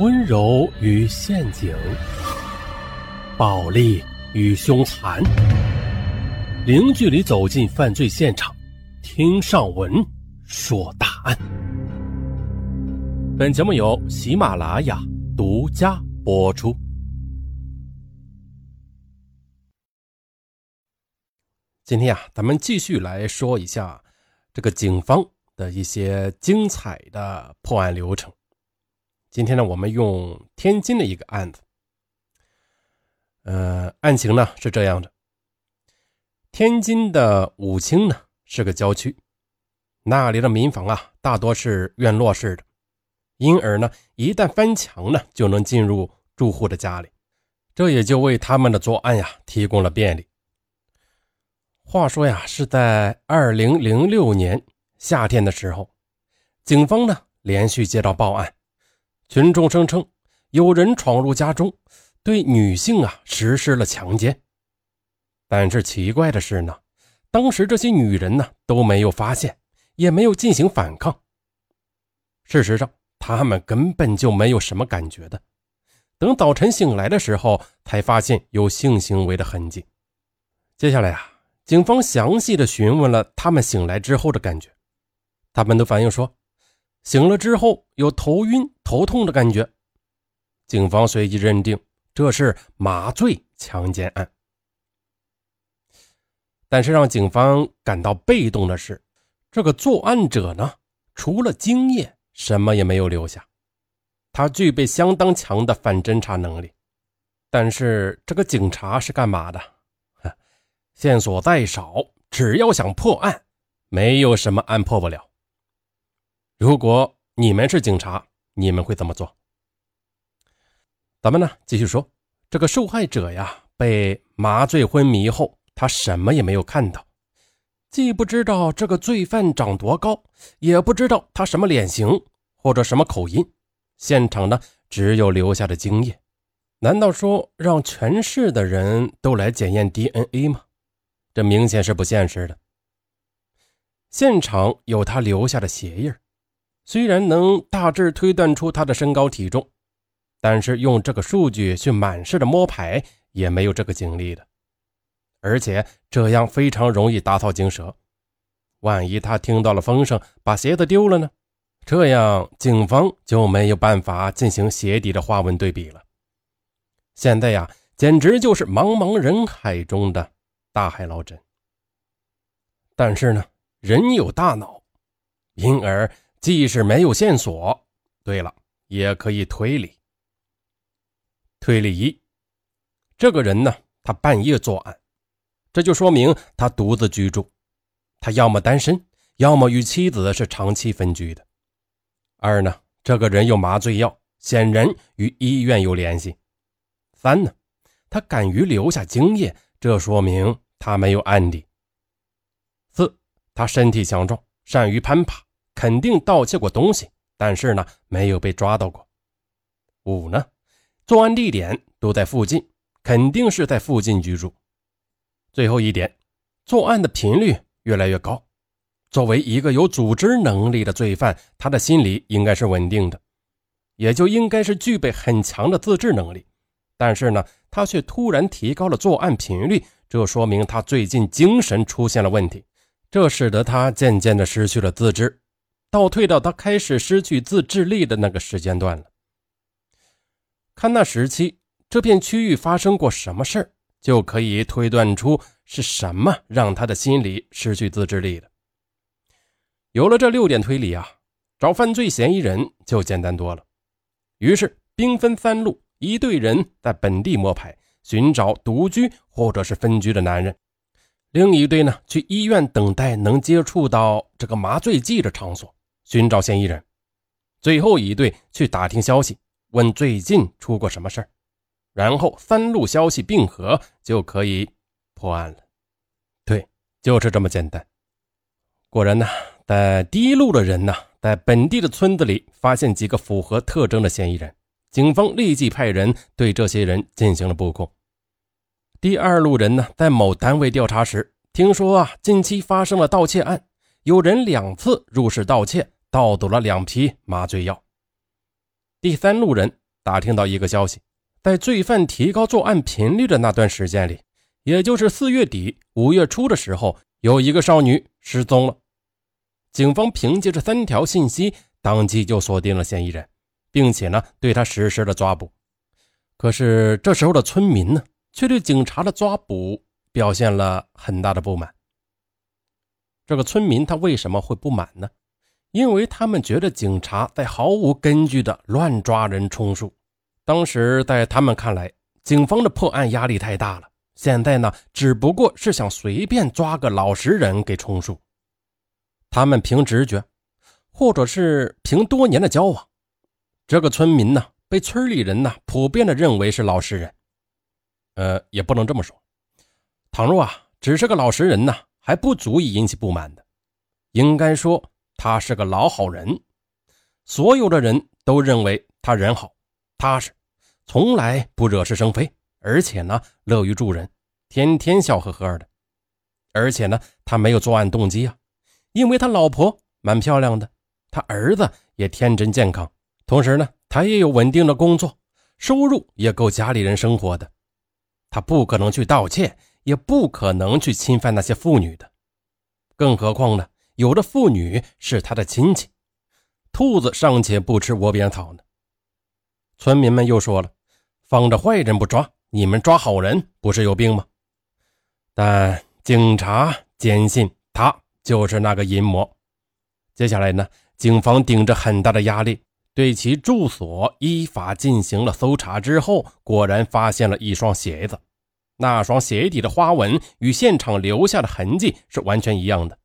温柔与陷阱，暴力与凶残，零距离走进犯罪现场，听上文说大案。本节目由喜马拉雅独家播出。今天啊，咱们继续来说一下这个警方的一些精彩的破案流程。今天呢，我们用天津的一个案子。呃，案情呢是这样的：天津的武清呢是个郊区，那里的民房啊大多是院落式的，因而呢，一旦翻墙呢就能进入住户的家里，这也就为他们的作案呀提供了便利。话说呀，是在二零零六年夏天的时候，警方呢连续接到报案。群众声称有人闯入家中，对女性啊实施了强奸。但是奇怪的是呢，当时这些女人呢都没有发现，也没有进行反抗。事实上，她们根本就没有什么感觉的。等早晨醒来的时候，才发现有性行为的痕迹。接下来啊，警方详细的询问了她们醒来之后的感觉，她们都反映说。醒了之后有头晕、头痛的感觉，警方随即认定这是麻醉强奸案。但是让警方感到被动的是，这个作案者呢，除了精液，什么也没有留下。他具备相当强的反侦查能力，但是这个警察是干嘛的？线索再少，只要想破案，没有什么案破不了。如果你们是警察，你们会怎么做？咱们呢继续说，这个受害者呀，被麻醉昏迷后，他什么也没有看到，既不知道这个罪犯长多高，也不知道他什么脸型或者什么口音，现场呢只有留下的精液。难道说让全市的人都来检验 DNA 吗？这明显是不现实的。现场有他留下的鞋印虽然能大致推断出他的身高体重，但是用这个数据去满市的摸排也没有这个精力的，而且这样非常容易打草惊蛇。万一他听到了风声，把鞋子丢了呢？这样警方就没有办法进行鞋底的花纹对比了。现在呀，简直就是茫茫人海中的大海捞针。但是呢，人有大脑，因而。即使没有线索，对了，也可以推理。推理一：这个人呢，他半夜作案，这就说明他独自居住，他要么单身，要么与妻子是长期分居的。二呢，这个人有麻醉药，显然与医院有联系。三呢，他敢于留下精液，这说明他没有案底。四，他身体强壮，善于攀爬。肯定盗窃过东西，但是呢，没有被抓到过。五呢，作案地点都在附近，肯定是在附近居住。最后一点，作案的频率越来越高。作为一个有组织能力的罪犯，他的心理应该是稳定的，也就应该是具备很强的自制能力。但是呢，他却突然提高了作案频率，这说明他最近精神出现了问题，这使得他渐渐的失去了自制。倒退到他开始失去自制力的那个时间段了。看那时期这片区域发生过什么事儿，就可以推断出是什么让他的心理失去自制力的。有了这六点推理啊，找犯罪嫌疑人就简单多了。于是兵分三路：一队人在本地摸排，寻找独居或者是分居的男人；另一队呢，去医院等待能接触到这个麻醉剂的场所。寻找嫌疑人，最后一队去打听消息，问最近出过什么事儿，然后三路消息并合，就可以破案了。对，就是这么简单。果然呢，在第一路的人呢，在本地的村子里发现几个符合特征的嫌疑人，警方立即派人对这些人进行了布控。第二路人呢，在某单位调查时，听说啊，近期发生了盗窃案，有人两次入室盗窃。盗走了两批麻醉药。第三路人打听到一个消息，在罪犯提高作案频率的那段时间里，也就是四月底五月初的时候，有一个少女失踪了。警方凭借这三条信息，当即就锁定了嫌疑人，并且呢，对他实施了抓捕。可是这时候的村民呢，却对警察的抓捕表现了很大的不满。这个村民他为什么会不满呢？因为他们觉得警察在毫无根据的乱抓人充数。当时在他们看来，警方的破案压力太大了。现在呢，只不过是想随便抓个老实人给充数。他们凭直觉，或者是凭多年的交往，这个村民呢，被村里人呢普遍的认为是老实人。呃，也不能这么说。倘若啊，只是个老实人呢，还不足以引起不满的。应该说，他是个老好人，所有的人都认为他人好、踏实，从来不惹是生非，而且呢，乐于助人，天天笑呵呵的。而且呢，他没有作案动机啊。因为他老婆蛮漂亮的，他儿子也天真健康，同时呢，他也有稳定的工作，收入也够家里人生活的。他不可能去盗窃，也不可能去侵犯那些妇女的。更何况呢，有的妇女是他的亲戚。兔子尚且不吃窝边草呢。村民们又说了：“放着坏人不抓，你们抓好人，不是有病吗？”但警察坚信他。就是那个淫魔。接下来呢，警方顶着很大的压力，对其住所依法进行了搜查。之后，果然发现了一双鞋子，那双鞋底的花纹与现场留下的痕迹是完全一样的。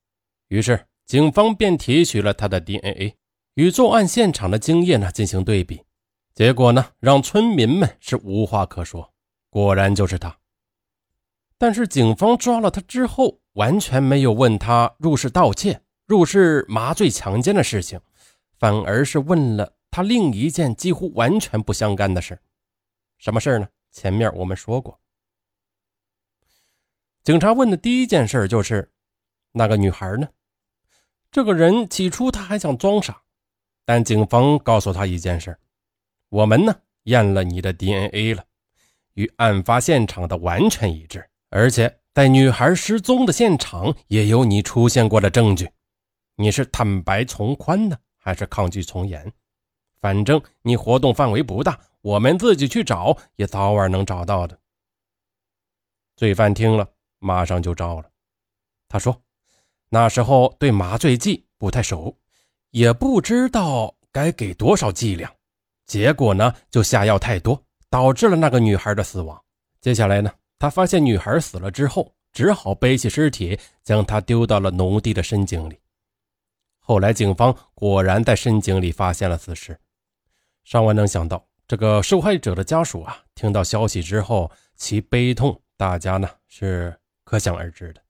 于是，警方便提取了他的 DNA，与作案现场的精液呢进行对比。结果呢，让村民们是无话可说，果然就是他。但是，警方抓了他之后。完全没有问他入室盗窃、入室麻醉强奸的事情，反而是问了他另一件几乎完全不相干的事。什么事呢？前面我们说过，警察问的第一件事就是那个女孩呢？这个人起初他还想装傻，但警方告诉他一件事：我们呢验了你的 DNA 了，与案发现场的完全一致，而且。在女孩失踪的现场也有你出现过的证据，你是坦白从宽呢，还是抗拒从严？反正你活动范围不大，我们自己去找也早晚能找到的。罪犯听了，马上就招了。他说：“那时候对麻醉剂不太熟，也不知道该给多少剂量，结果呢就下药太多，导致了那个女孩的死亡。接下来呢？”他发现女孩死了之后，只好背起尸体，将她丢到了农地的深井里。后来，警方果然在深井里发现了死尸。尚万能想到，这个受害者的家属啊，听到消息之后，其悲痛，大家呢是可想而知的。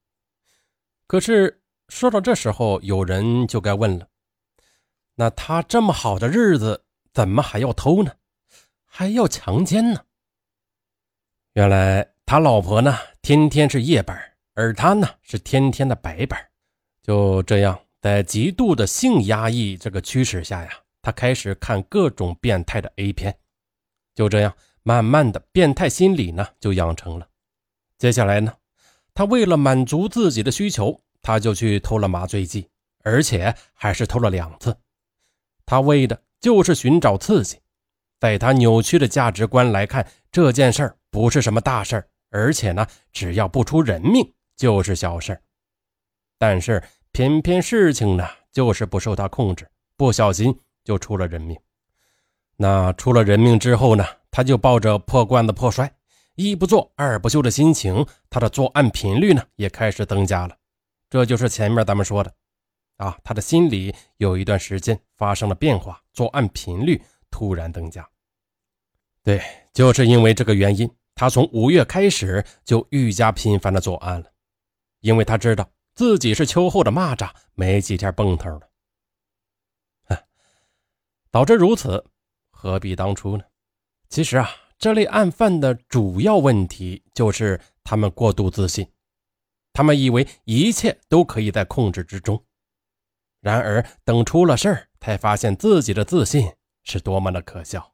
可是，说到这时候，有人就该问了：那他这么好的日子，怎么还要偷呢？还要强奸呢？原来。他老婆呢，天天是夜班，而他呢是天天的白班。就这样，在极度的性压抑这个驱使下呀，他开始看各种变态的 A 片。就这样，慢慢的变态心理呢就养成了。接下来呢，他为了满足自己的需求，他就去偷了麻醉剂，而且还是偷了两次。他为的就是寻找刺激。在他扭曲的价值观来看，这件事儿不是什么大事儿。而且呢，只要不出人命就是小事但是偏偏事情呢，就是不受他控制，不小心就出了人命。那出了人命之后呢，他就抱着破罐子破摔、一不做二不休的心情，他的作案频率呢也开始增加了。这就是前面咱们说的，啊，他的心里有一段时间发生了变化，作案频率突然增加。对，就是因为这个原因。他从五月开始就愈加频繁的作案了，因为他知道自己是秋后的蚂蚱，没几天蹦头了。导致如此，何必当初呢？其实啊，这类案犯的主要问题就是他们过度自信，他们以为一切都可以在控制之中，然而等出了事儿，才发现自己的自信是多么的可笑。